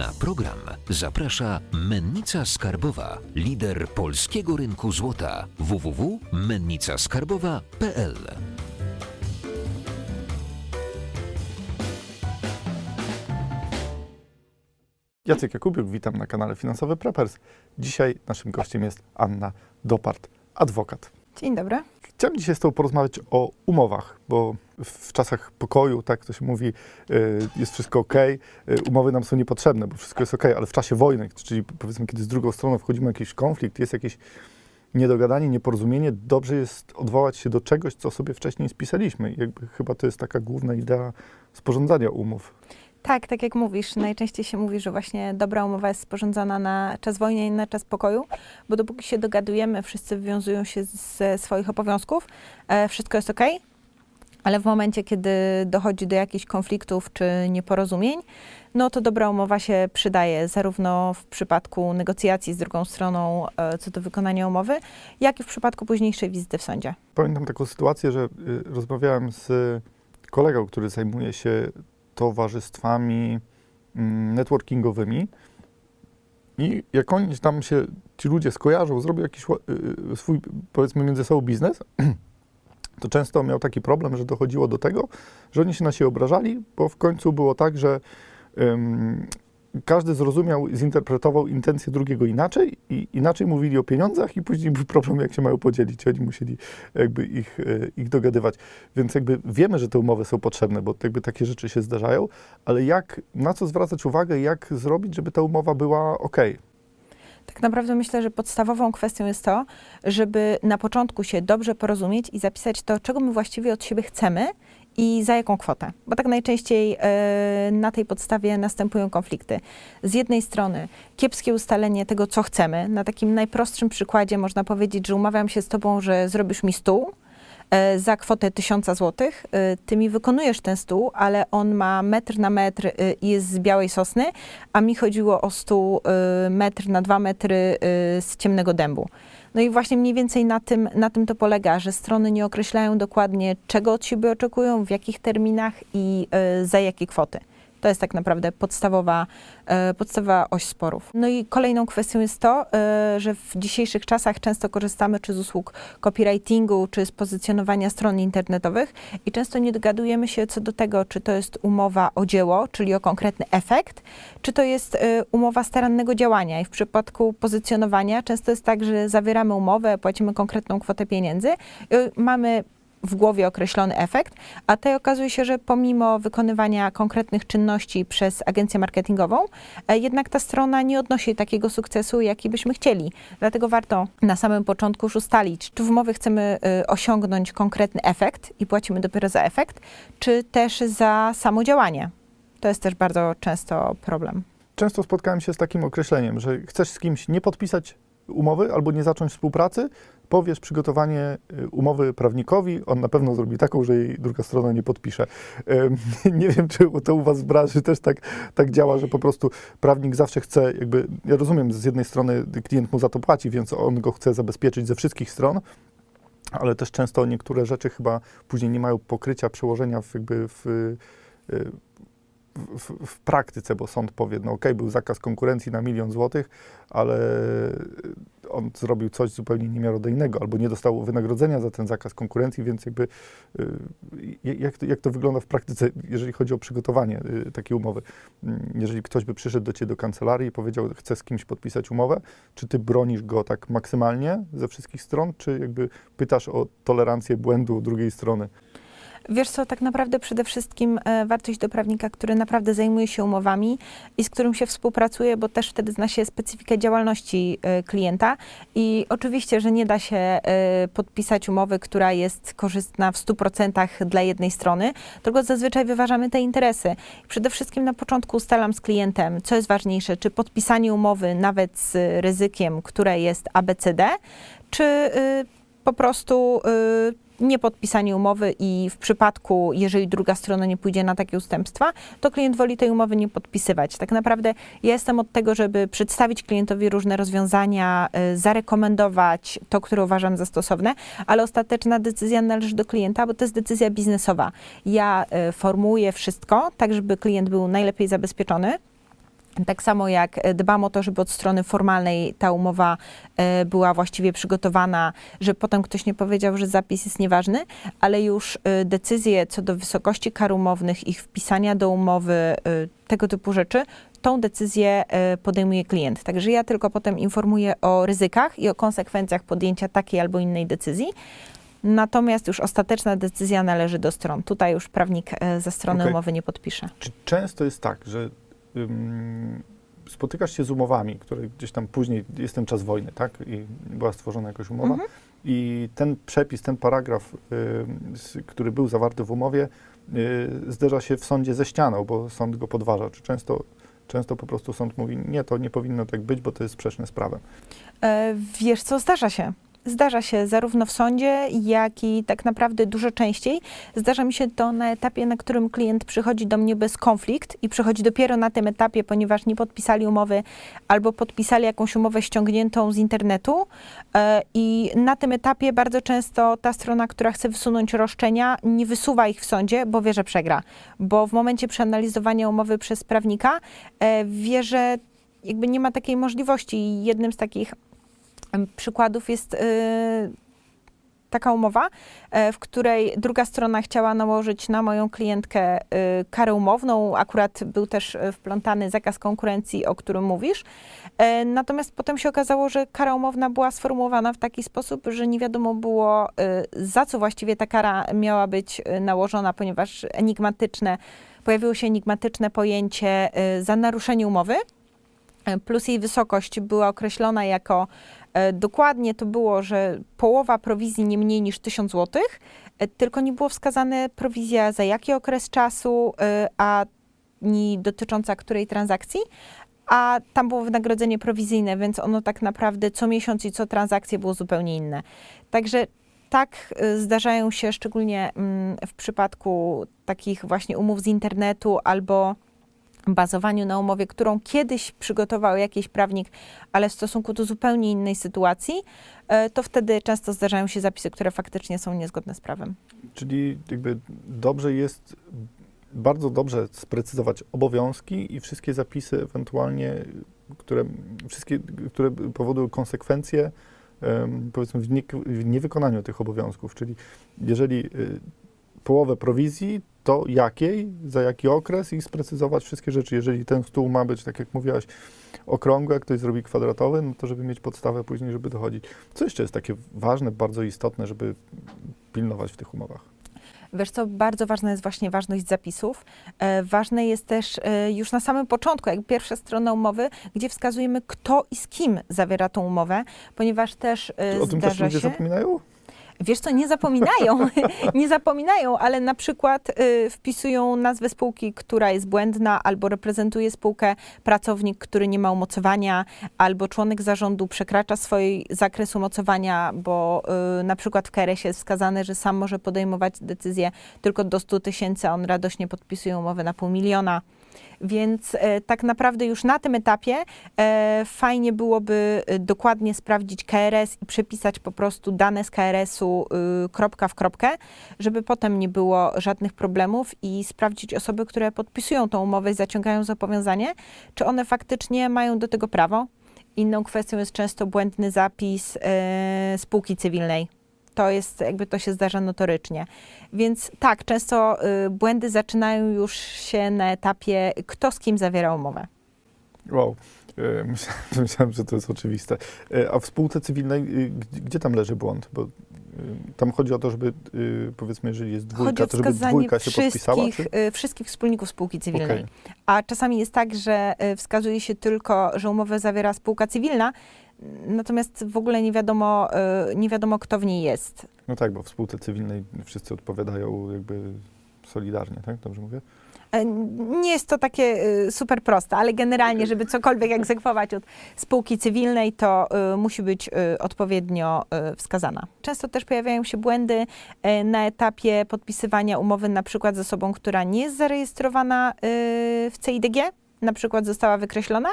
Na program zaprasza Mennica Skarbowa, lider polskiego rynku złota www.mennicaskarbowa.pl. Jacek Jakubiuk, witam na kanale Finansowy Preppers. Dzisiaj naszym gościem jest Anna Dopart, adwokat. Dzień dobry. Chciałem dzisiaj z Tobą porozmawiać o umowach, bo w czasach pokoju, tak to się mówi, y, jest wszystko ok, umowy nam są niepotrzebne, bo wszystko jest ok, ale w czasie wojny, czyli powiedzmy, kiedy z drugą stroną wchodzimy w jakiś konflikt, jest jakieś niedogadanie, nieporozumienie, dobrze jest odwołać się do czegoś, co sobie wcześniej spisaliśmy. I jakby chyba to jest taka główna idea sporządzania umów. Tak, tak jak mówisz, najczęściej się mówi, że właśnie dobra umowa jest sporządzana na czas wojny i na czas pokoju, bo dopóki się dogadujemy, wszyscy wywiązują się ze swoich obowiązków, e, wszystko jest ok, ale w momencie, kiedy dochodzi do jakichś konfliktów czy nieporozumień, no to dobra umowa się przydaje zarówno w przypadku negocjacji z drugą stroną e, co do wykonania umowy, jak i w przypadku późniejszej wizyty w sądzie. Pamiętam taką sytuację, że y, rozmawiałem z kolegą, który zajmuje się towarzystwami mm, networkingowymi. I jak oni tam się, ci ludzie skojarzą, zrobią jakiś y, swój, powiedzmy, między sobą biznes, to często miał taki problem, że dochodziło do tego, że oni się na siebie obrażali, bo w końcu było tak, że każdy zrozumiał, zinterpretował intencje drugiego inaczej i inaczej mówili o pieniądzach i później był problem, jak się mają podzielić. Oni musieli jakby ich, e, ich dogadywać. Więc jakby wiemy, że te umowy są potrzebne, bo jakby takie rzeczy się zdarzają, ale jak, na co zwracać uwagę, jak zrobić, żeby ta umowa była ok? Tak naprawdę myślę, że podstawową kwestią jest to, żeby na początku się dobrze porozumieć i zapisać to, czego my właściwie od siebie chcemy i za jaką kwotę. Bo tak najczęściej y, na tej podstawie następują konflikty. Z jednej strony kiepskie ustalenie tego, co chcemy. Na takim najprostszym przykładzie można powiedzieć, że umawiam się z tobą, że zrobisz mi stół e, za kwotę 1000 zł. E, ty mi wykonujesz ten stół, ale on ma metr na metr i jest z białej sosny, a mi chodziło o stół metr na dwa metry z ciemnego dębu. No i właśnie mniej więcej na tym, na tym to polega, że strony nie określają dokładnie, czego od siebie oczekują, w jakich terminach i y, za jakie kwoty. To jest tak naprawdę podstawowa, e, podstawowa oś sporów. No i kolejną kwestią jest to, e, że w dzisiejszych czasach często korzystamy czy z usług copywritingu, czy z pozycjonowania stron internetowych i często nie dogadujemy się co do tego, czy to jest umowa o dzieło, czyli o konkretny efekt, czy to jest e, umowa starannego działania. I w przypadku pozycjonowania często jest tak, że zawieramy umowę, płacimy konkretną kwotę pieniędzy, mamy w głowie określony efekt, a tutaj okazuje się, że pomimo wykonywania konkretnych czynności przez agencję marketingową, e, jednak ta strona nie odnosi takiego sukcesu, jaki byśmy chcieli. Dlatego warto na samym początku już ustalić, czy w umowie chcemy e, osiągnąć konkretny efekt i płacimy dopiero za efekt, czy też za samo działanie. To jest też bardzo często problem. Często spotkałem się z takim określeniem, że chcesz z kimś nie podpisać umowy albo nie zacząć współpracy, powiesz przygotowanie y, umowy prawnikowi, on na pewno zrobi taką, że jej druga strona nie podpisze. Nie wiem, czy to u was w branży też tak, tak działa, że po prostu prawnik zawsze chce, jakby, ja rozumiem, z jednej strony klient mu za to płaci, więc on go chce zabezpieczyć ze wszystkich stron, ale też często niektóre rzeczy chyba później nie mają pokrycia, przełożenia w, jakby w, y, w, w, praktyce, bo sąd powie, no ok, był zakaz konkurencji na milion złotych, ale on zrobił coś zupełnie niemiarodajnego, albo nie dostał wynagrodzenia za ten zakaz konkurencji, więc jakby y, jak to, jak to wygląda w praktyce, jeżeli chodzi o przygotowanie y, takiej umowy? Mm, jeżeli ktoś by przyszedł do ciebie do kancelarii i powiedział, chce z kimś podpisać umowę, czy ty bronisz go tak maksymalnie ze wszystkich stron, czy jakby pytasz o tolerancję błędu drugiej strony? Wiesz co, tak naprawdę przede wszystkim e, wartość do prawnika, który naprawdę zajmuje się umowami i z którym się współpracuje, bo też wtedy zna się specyfikę działalności e, klienta i oczywiście, że nie da się e, podpisać umowy, która jest korzystna w 100% dla jednej strony, tylko zazwyczaj wyważamy te interesy. Przede wszystkim na początku ustalam z klientem, co jest ważniejsze, czy podpisanie umowy nawet z ryzykiem, które jest ABCD, czy y, po prostu y, niepodpisanie umowy i w przypadku, jeżeli druga strona nie pójdzie na takie ustępstwa, to klient woli tej umowy nie podpisywać. Tak naprawdę ja jestem od tego, żeby przedstawić klientowi różne rozwiązania, y, zarekomendować to, które uważam za stosowne, ale ostateczna decyzja należy do klienta, bo to jest decyzja biznesowa. Ja y, formułuję wszystko tak, żeby klient był najlepiej zabezpieczony Tak samo jak e, dbam o to, żeby od strony formalnej ta umowa e, była właściwie przygotowana, żeby potem ktoś nie powiedział, że zapis jest nieważny, ale już e, decyzje co do wysokości kar umownych, ich wpisania do umowy, tego typu rzeczy, tą decyzję podejmuje klient. Także ja tylko potem informuję o ryzykach i o konsekwencjach podjęcia takiej albo innej decyzji. Natomiast już ostateczna decyzja należy do stron. Tutaj już prawnik ze strony Okej. umowy nie podpisze. Czy często jest tak, że spotykasz się z umowami, które gdzieś tam później, jest ten czas wojny, tak? I była stworzona jakaś umowa Mhm. i ten przepis, ten paragraf, s- który był zawarty w umowie, y, zderza się w sądzie ze ścianą, bo sąd go podważa. Czy często, często po prostu sąd mówi, nie, to nie powinno tak być, bo to jest sprzeczne z prawem. E, Wiesz co, zdarza się. Zdarza się zarówno w sądzie, jak i tak naprawdę dużo częściej. Zdarza mi się to na etapie, na którym klient przychodzi do mnie bez konflikt i przychodzi dopiero na tym etapie, ponieważ nie podpisali umowy albo podpisali jakąś umowę ściągniętą z internetu. E, I na tym etapie bardzo często ta strona, która chce wysunąć roszczenia, nie wysuwa ich w sądzie, bo wie, że przegra. Bo w momencie przeanalizowania umowy przez prawnika e, wie, że jakby nie ma takiej możliwości. Jednym z takich przykładów jest y, taka umowa, e, w której druga strona chciała nałożyć na moją klientkę y, karę umowną. Akurat był też e, wplątany zakaz konkurencji, o którym mówisz. E, Natomiast potem się okazało, że kara umowna była sformułowana w taki sposób, że nie wiadomo było, y, za co właściwie ta kara miała być nałożona, ponieważ enigmatyczne, pojawiło się enigmatyczne pojęcie za naruszenie umowy plus jej wysokość była określona jako dokładnie to było, że połowa prowizji nie mniej niż 1000 zł, e, tylko nie było wskazane prowizja za jaki okres czasu, e, a dotycząca której transakcji, a tam było wynagrodzenie prowizyjne, więc ono tak naprawdę co miesiąc i co transakcje było zupełnie inne. Także tak e, zdarzają się szczególnie mm, w przypadku takich właśnie umów z internetu albo bazowaniu na umowie, którą kiedyś przygotował jakiś prawnik, ale w stosunku do zupełnie innej sytuacji, e, to wtedy często zdarzają się zapisy, które faktycznie są niezgodne z prawem. Czyli jakby dobrze jest bardzo dobrze sprecyzować obowiązki i wszystkie zapisy ewentualnie, które, wszystkie, które powodują konsekwencje powiedzmy w, nie, w niewykonaniu tych obowiązków. Czyli jeżeli y, połowę prowizji, to jakiej, za jaki okres i sprecyzować wszystkie rzeczy. Jeżeli ten stół ma być, tak jak mówiłaś, okrągły, a ktoś zrobi kwadratowy, no to żeby mieć podstawę później, żeby dochodzić. Co jeszcze jest takie ważne, bardzo istotne, żeby pilnować w tych umowach? Wiesz co, bardzo ważna jest właśnie ważność zapisów. E, ważne jest też e, już na samym początku, jak pierwsza strona umowy, gdzie wskazujemy, kto i z kim zawiera tą umowę, ponieważ też e, O tym też zdarza ludzie się... zapominają? Wiesz co, nie zapominają, nie zapominają, ale na przykład y, wpisują nazwę spółki, która jest błędna, albo reprezentuje spółkę pracownik, który nie ma umocowania, albo członek zarządu przekracza swój zakres umocowania, bo y, na przykład w KRS jest wskazane, że sam może podejmować decyzje tylko do 100 tysięcy, a on radośnie podpisuje umowę na pół miliona. Więc e, tak naprawdę już na tym etapie e, fajnie byłoby e, dokładnie sprawdzić KRS i przepisać po prostu dane z KRS-u y, kropka w kropkę, żeby potem nie było żadnych problemów i sprawdzić osoby, które podpisują tą umowę i zaciągają zobowiązanie, czy one faktycznie mają do tego prawo. Inną kwestią jest często błędny zapis spółki cywilnej. To jest, jakby to się zdarza notorycznie. Więc tak, często y, błędy zaczynają już się na etapie, kto z kim zawiera umowę. Wow. E, Myślałem, myślałem, że to jest oczywiste. E, A w spółce cywilnej, y, gdzie, tam leży błąd? Bo y, tam chodzi o to, żeby powiedzmy, jeżeli jest dwójka, to żeby dwójka się podpisała? Czy? wszystkich, wspólników spółki cywilnej. Okej. A czasami jest tak, że wskazuje się tylko, że umowę zawiera spółka cywilna, natomiast w ogóle nie wiadomo, y, nie wiadomo kto w niej jest. No tak, bo w spółce cywilnej wszyscy odpowiadają jakby solidarnie, tak? Dobrze mówię? E, Nie jest to takie y, super proste, ale generalnie, żeby cokolwiek egzekwować od spółki cywilnej, to y, musi być odpowiednio wskazana. Często też pojawiają się błędy y, na etapie podpisywania umowy na przykład z osobą, która nie jest zarejestrowana w CIDG, na przykład została wykreślona,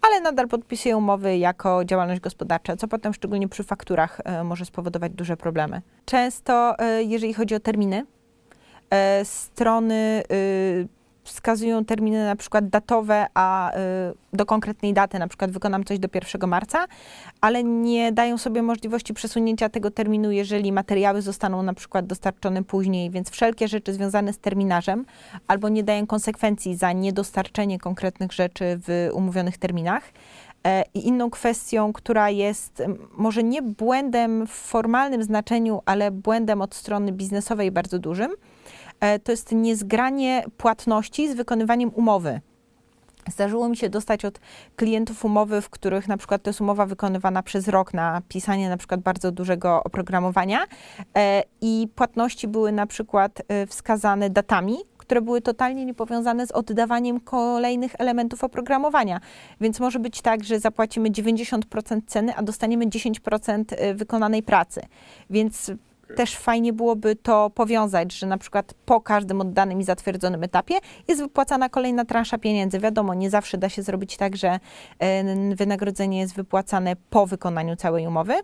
ale nadal podpisuje umowy jako działalność gospodarcza, co potem szczególnie przy fakturach y, może spowodować duże problemy. Często, y, jeżeli chodzi o terminy, e, strony y, wskazują terminy na przykład datowe, a y, do konkretnej daty, na przykład wykonam coś do 1 marca, ale nie dają sobie możliwości przesunięcia tego terminu, jeżeli materiały zostaną na przykład dostarczone później, więc wszelkie rzeczy związane z terminarzem albo nie dają konsekwencji za niedostarczenie konkretnych rzeczy w umówionych terminach. E, I inną kwestią, która jest może nie błędem w formalnym znaczeniu, ale błędem od strony biznesowej bardzo dużym, to jest niezgranie płatności z wykonywaniem umowy. Zdarzyło mi się dostać od klientów umowy, w których na przykład to jest umowa wykonywana przez rok na pisanie na przykład bardzo dużego oprogramowania e, i płatności były na przykład e, wskazane datami, które były totalnie niepowiązane z oddawaniem kolejnych elementów oprogramowania. Więc może być tak, że zapłacimy 90% ceny, a dostaniemy 10% e, wykonanej pracy. Więc też fajnie byłoby to powiązać, że na przykład po każdym oddanym i zatwierdzonym etapie jest wypłacana kolejna transza pieniędzy. Wiadomo, nie zawsze da się zrobić tak, że e, wynagrodzenie jest wypłacane po wykonaniu całej umowy.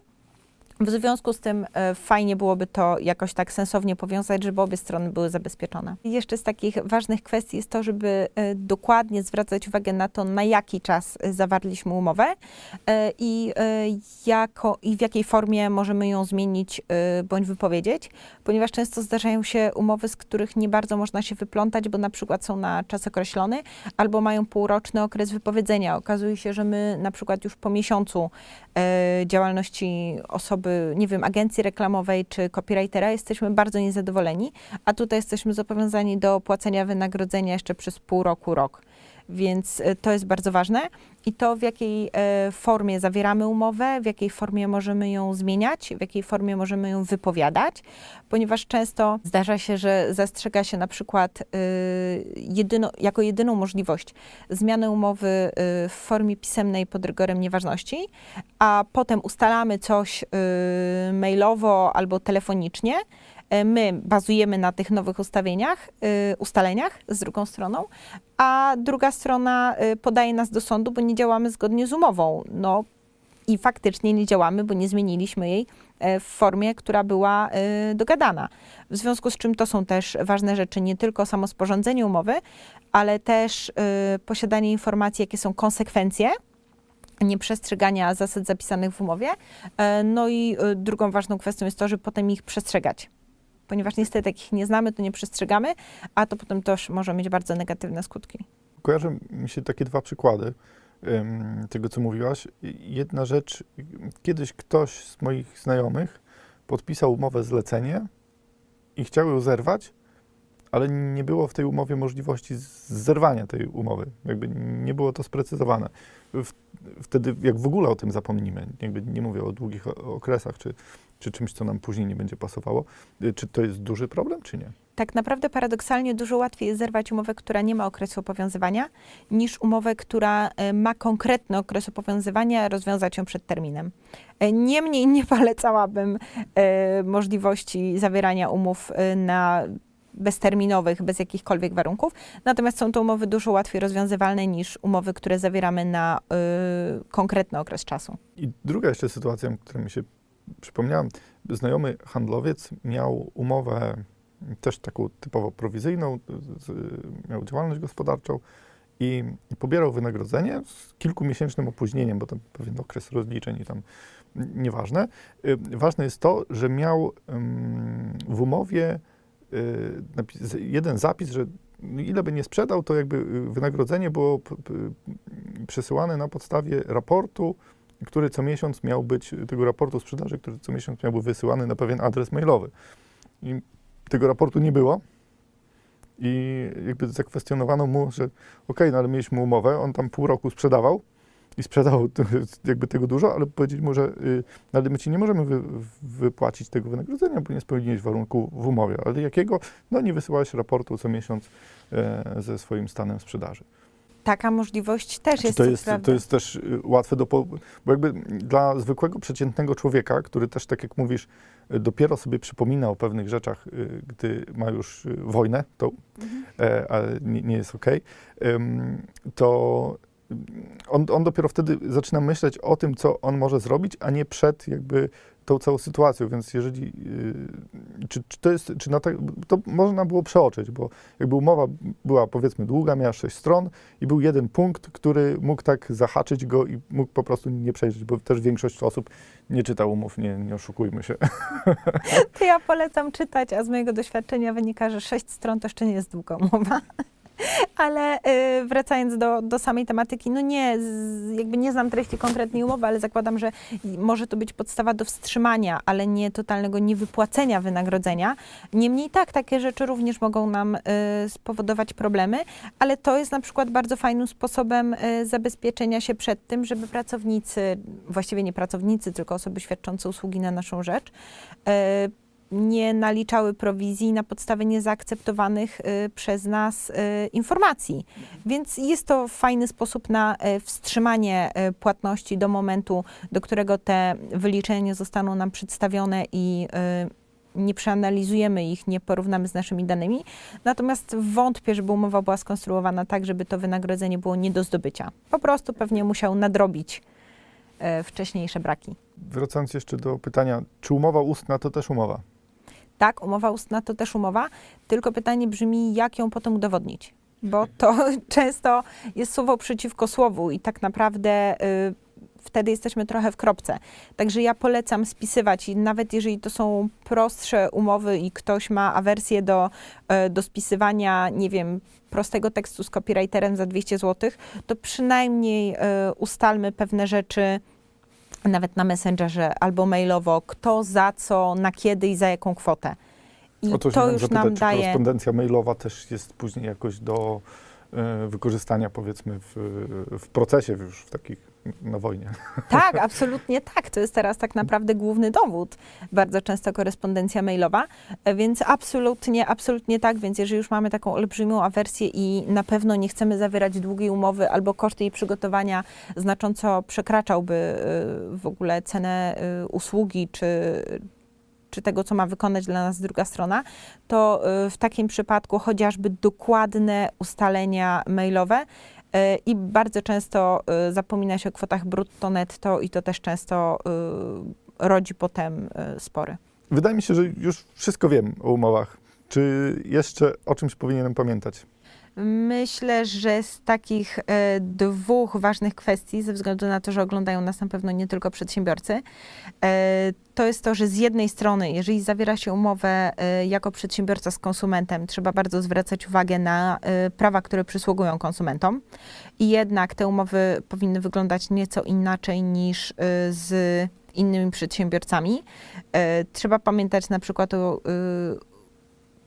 W związku z tym e, fajnie byłoby to jakoś tak sensownie powiązać, żeby obie strony były zabezpieczone. Jeszcze z takich ważnych kwestii jest to, żeby e, dokładnie zwracać uwagę na to, na jaki czas e, zawarliśmy umowę i, jako, i w jakiej formie możemy ją zmienić bądź wypowiedzieć, ponieważ często zdarzają się umowy, z których nie bardzo można się wyplątać, bo na przykład są na czas określony albo mają półroczny okres wypowiedzenia. Okazuje się, że my na przykład już po miesiącu działalności osoby, nie wiem, agencji reklamowej czy copywritera jesteśmy bardzo niezadowoleni, a tutaj jesteśmy zobowiązani do płacenia wynagrodzenia jeszcze przez pół roku, rok. Więc e, to jest bardzo ważne i to, w jakiej e, formie zawieramy umowę, w jakiej formie możemy ją zmieniać, w jakiej formie możemy ją wypowiadać, ponieważ często zdarza się, że zastrzega się na przykład e, jedyno, jako jedyną możliwość zmianę umowy w formie pisemnej pod rygorem nieważności, a potem ustalamy coś mailowo albo telefonicznie. E, My bazujemy na tych nowych ustawieniach, e, ustaleniach z drugą stroną, a druga strona y, podaje nas do sądu, bo nie działamy zgodnie z umową. No i faktycznie nie działamy, bo nie zmieniliśmy jej e, w formie, która była dogadana. W związku z czym to są też ważne rzeczy, nie tylko samo sporządzenie umowy, ale też posiadanie informacji, jakie są konsekwencje nieprzestrzegania zasad zapisanych w umowie. E, No i drugą ważną kwestią jest to, żeby potem ich przestrzegać. Ponieważ niestety jak ich nie znamy, to nie przestrzegamy, a to potem też może mieć bardzo negatywne skutki. Kojarzą mi się takie dwa przykłady em, tego, co mówiłaś. Jedna rzecz, kiedyś ktoś z moich znajomych podpisał umowę zlecenie i chciał ją zerwać, ale nie było w tej umowie możliwości zerwania tej umowy. Jakby nie było to sprecyzowane. Wtedy, jak w ogóle o tym zapomnimy, jakby nie mówię o długich okresach, czy, czy czymś, co nam później nie będzie pasowało, y, czy to jest duży problem, czy nie? Tak naprawdę paradoksalnie dużo łatwiej jest zerwać umowę, która nie ma okresu obowiązywania, niż umowę, która e, ma konkretny okres obowiązywania, rozwiązać ją przed terminem. E, Niemniej nie polecałabym możliwości zawierania umów na bezterminowych, bez jakichkolwiek warunków. Natomiast są to umowy dużo łatwiej rozwiązywalne niż umowy, które zawieramy na e, konkretny okres czasu. I druga jeszcze sytuacja, która mi się przypomniała. Znajomy handlowiec miał umowę też taką typowo prowizyjną, miał działalność gospodarczą i pobierał wynagrodzenie z kilkumiesięcznym opóźnieniem, bo tam pewien okres rozliczeń i tam nieważne. Y, Ważne jest to, że miał w umowie y, jeden zapis, że ile by nie sprzedał, to jakby y, wynagrodzenie było przesyłane na podstawie raportu, który co miesiąc miał być, tego raportu sprzedaży, który co miesiąc miał być wysyłany na pewien adres mailowy. I tego raportu nie było. I jakby zakwestionowano mu, że okej, no ale mieliśmy umowę, on tam pół roku sprzedawał i sprzedał jakby tego dużo, ale powiedzieli mu, że y, no ale my ci nie możemy wy, wypłacić tego wynagrodzenia, bo nie spełniłeś warunku w umowie. Ale jakiego? No nie wysyłałeś raportu co miesiąc e, ze swoim stanem sprzedaży. Taka możliwość też Czy jest. to jest, to jest też y, łatwe do. Bo jakby dla zwykłego, przeciętnego człowieka, który też, tak jak mówisz, y, dopiero sobie przypomina o pewnych rzeczach, y, gdy ma już wojnę, tą, Mhm. e, ale nie, nie jest okej, ym, to on, on dopiero wtedy zaczyna myśleć o tym, co on może zrobić, a nie przed jakby tą całą sytuacją, więc jeżeli, yy, czy, czy to jest, czy na te, to można było przeoczyć, bo jakby umowa była powiedzmy długa, miała sześć stron i był jeden punkt, który mógł tak zahaczyć go i mógł po prostu nie przejrzeć, bo też większość osób nie czyta umów, nie, nie oszukujmy się. To ja polecam czytać, a z mojego doświadczenia wynika, że sześć stron to jeszcze nie jest długa umowa. Ale y, wracając do, do samej tematyki, no nie, z, jakby nie znam treści konkretnej umowy, ale zakładam, że może to być podstawa do wstrzymania, ale nie totalnego niewypłacenia wynagrodzenia. Niemniej tak, takie rzeczy również mogą nam y, spowodować problemy, ale to jest na przykład bardzo fajnym sposobem y, zabezpieczenia się przed tym, żeby pracownicy, właściwie nie pracownicy, tylko osoby świadczące usługi na naszą rzecz, y, nie naliczały prowizji na podstawie niezaakceptowanych y, przez nas y, informacji. Więc jest to fajny sposób na y, wstrzymanie płatności do momentu, do którego te wyliczenia zostaną nam przedstawione i nie przeanalizujemy ich, nie porównamy z naszymi danymi. Natomiast wątpię, żeby umowa była skonstruowana tak, żeby to wynagrodzenie było nie do zdobycia. Po prostu pewnie musiał nadrobić wcześniejsze braki. Wracając jeszcze do pytania, czy umowa ustna to też umowa? Tak, umowa ustna to też umowa, tylko pytanie brzmi, jak ją potem udowodnić? Bo to często jest słowo przeciwko słowu i tak naprawdę y, wtedy jesteśmy trochę w kropce. Także ja polecam spisywać i nawet jeżeli to są prostsze umowy i ktoś ma awersję do, y, do spisywania, nie wiem, prostego tekstu z copywriterem za 200 zł, to przynajmniej y, ustalmy pewne rzeczy nawet na Messengerze albo mailowo, kto za co, na kiedy i za jaką kwotę. I O to, chciałem już zapytać, nam daje. korespondencja mailowa też jest później jakoś do e, wykorzystania powiedzmy w, w procesie już w takich na wojnie. Tak, absolutnie tak. To jest teraz tak naprawdę główny dowód. Bardzo często korespondencja mailowa, więc absolutnie, absolutnie tak. Więc jeżeli już mamy taką olbrzymią awersję i na pewno nie chcemy zawierać długiej umowy albo koszt jej przygotowania znacząco przekraczałby y, w ogóle cenę y, usługi czy, czy tego, co ma wykonać dla nas druga strona, to y, w takim przypadku chociażby dokładne ustalenia mailowe i bardzo często y, zapomina się o kwotach brutto, netto i to też często y, rodzi potem spory. Wydaje mi się, że już wszystko wiem o umowach. Czy jeszcze o czymś powinienem pamiętać? Myślę, że z takich e, dwóch ważnych kwestii, ze względu na to, że oglądają nas na pewno nie tylko przedsiębiorcy, e, to jest to, że z jednej strony, jeżeli zawiera się umowę e, jako przedsiębiorca z konsumentem, trzeba bardzo zwracać uwagę na prawa, które przysługują konsumentom. I jednak te umowy powinny wyglądać nieco inaczej niż z innymi przedsiębiorcami. Trzeba pamiętać na przykład o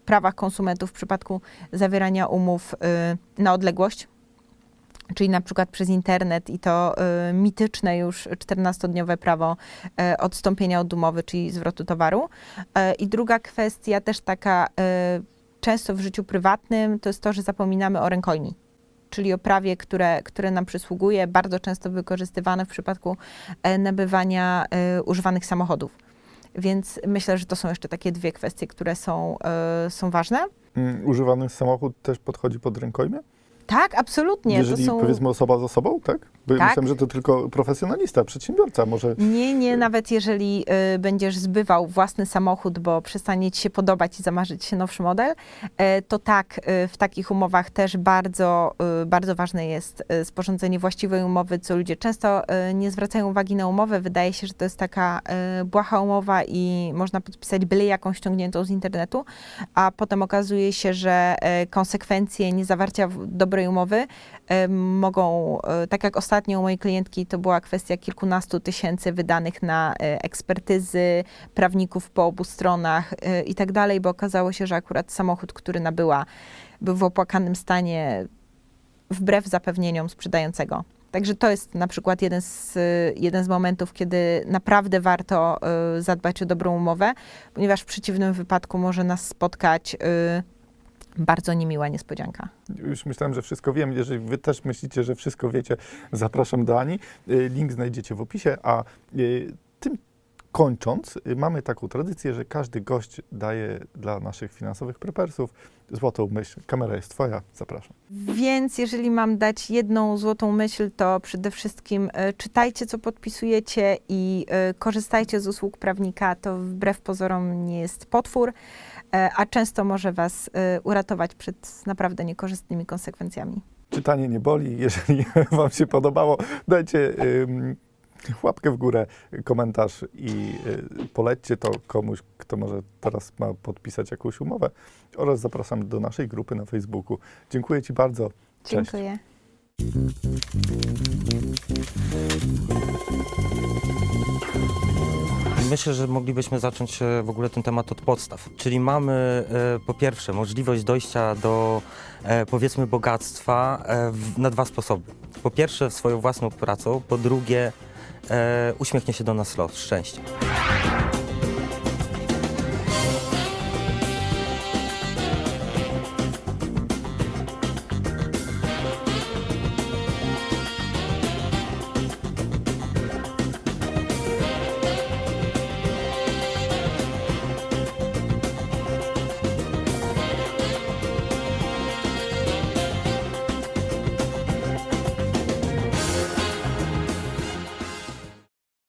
prawach konsumentów w przypadku zawierania umów y, na odległość, czyli na przykład przez internet i to y, mityczne już 14-dniowe prawo y, odstąpienia od umowy, czyli zwrotu towaru. I druga kwestia, też taka często w życiu prywatnym, to jest to, że zapominamy o rękojmi. Czyli o prawie, które, które nam przysługuje, bardzo często wykorzystywane w przypadku nabywania używanych samochodów. Więc myślę, że to są jeszcze takie dwie kwestie, które są, e, są ważne. Mm, Używany samochód też podchodzi pod rękojmię? Tak, absolutnie. Jeżeli to są... powiedzmy osoba z osobą, tak? Bo ja Tak. myślałem, że to tylko profesjonalista, przedsiębiorca może. Nie, nie, nawet jeżeli y, będziesz zbywał własny samochód, bo przestanie ci się podobać i zamarzyć się nowszy model, y, to tak, y, w takich umowach też bardzo, y, bardzo ważne jest y, sporządzenie właściwej umowy, co ludzie często y, nie zwracają uwagi na umowę. Wydaje się, że to jest taka y, błaha umowa i można podpisać byle jaką ściągniętą z internetu, a potem okazuje się, że y, konsekwencje niezawarcia w- dobrej umowy mogą, e, tak jak ostatnio u mojej klientki, to była kwestia kilkunastu tysięcy wydanych na e, ekspertyzy prawników po obu stronach e, i tak dalej, bo okazało się, że akurat samochód, który nabyła, był w opłakanym stanie wbrew zapewnieniom sprzedającego. Także to jest na przykład jeden z, jeden z momentów, kiedy naprawdę warto zadbać o dobrą umowę, ponieważ w przeciwnym wypadku może nas spotkać bardzo niemiła niespodzianka. Już myślałem, że wszystko wiem. Jeżeli wy też myślicie, że wszystko wiecie, zapraszam do Ani. Y, Link znajdziecie w opisie, a y, kończąc, y, mamy taką tradycję, że każdy gość daje dla naszych finansowych prepersów złotą myśl. Kamera jest twoja, zapraszam. Więc jeżeli mam dać jedną złotą myśl, to przede wszystkim czytajcie, co podpisujecie i korzystajcie z usług prawnika. To wbrew pozorom nie jest potwór, a często może Was e, uratować przed naprawdę niekorzystnymi konsekwencjami. Czytanie nie boli. Jeżeli Wam się podobało, dajcie łapkę w górę, komentarz i y, polećcie to komuś, kto może teraz ma podpisać jakąś umowę. Oraz zapraszam do naszej grupy na Facebooku. Dziękuję Ci bardzo. Cześć. Dziękuję. Myślę, że moglibyśmy zacząć e, w ogóle ten temat od podstaw. Czyli mamy e, po pierwsze możliwość dojścia do e, powiedzmy bogactwa na dwa sposoby. Po pierwsze swoją własną pracą, po drugie uśmiechnie się do nas los, szczęście.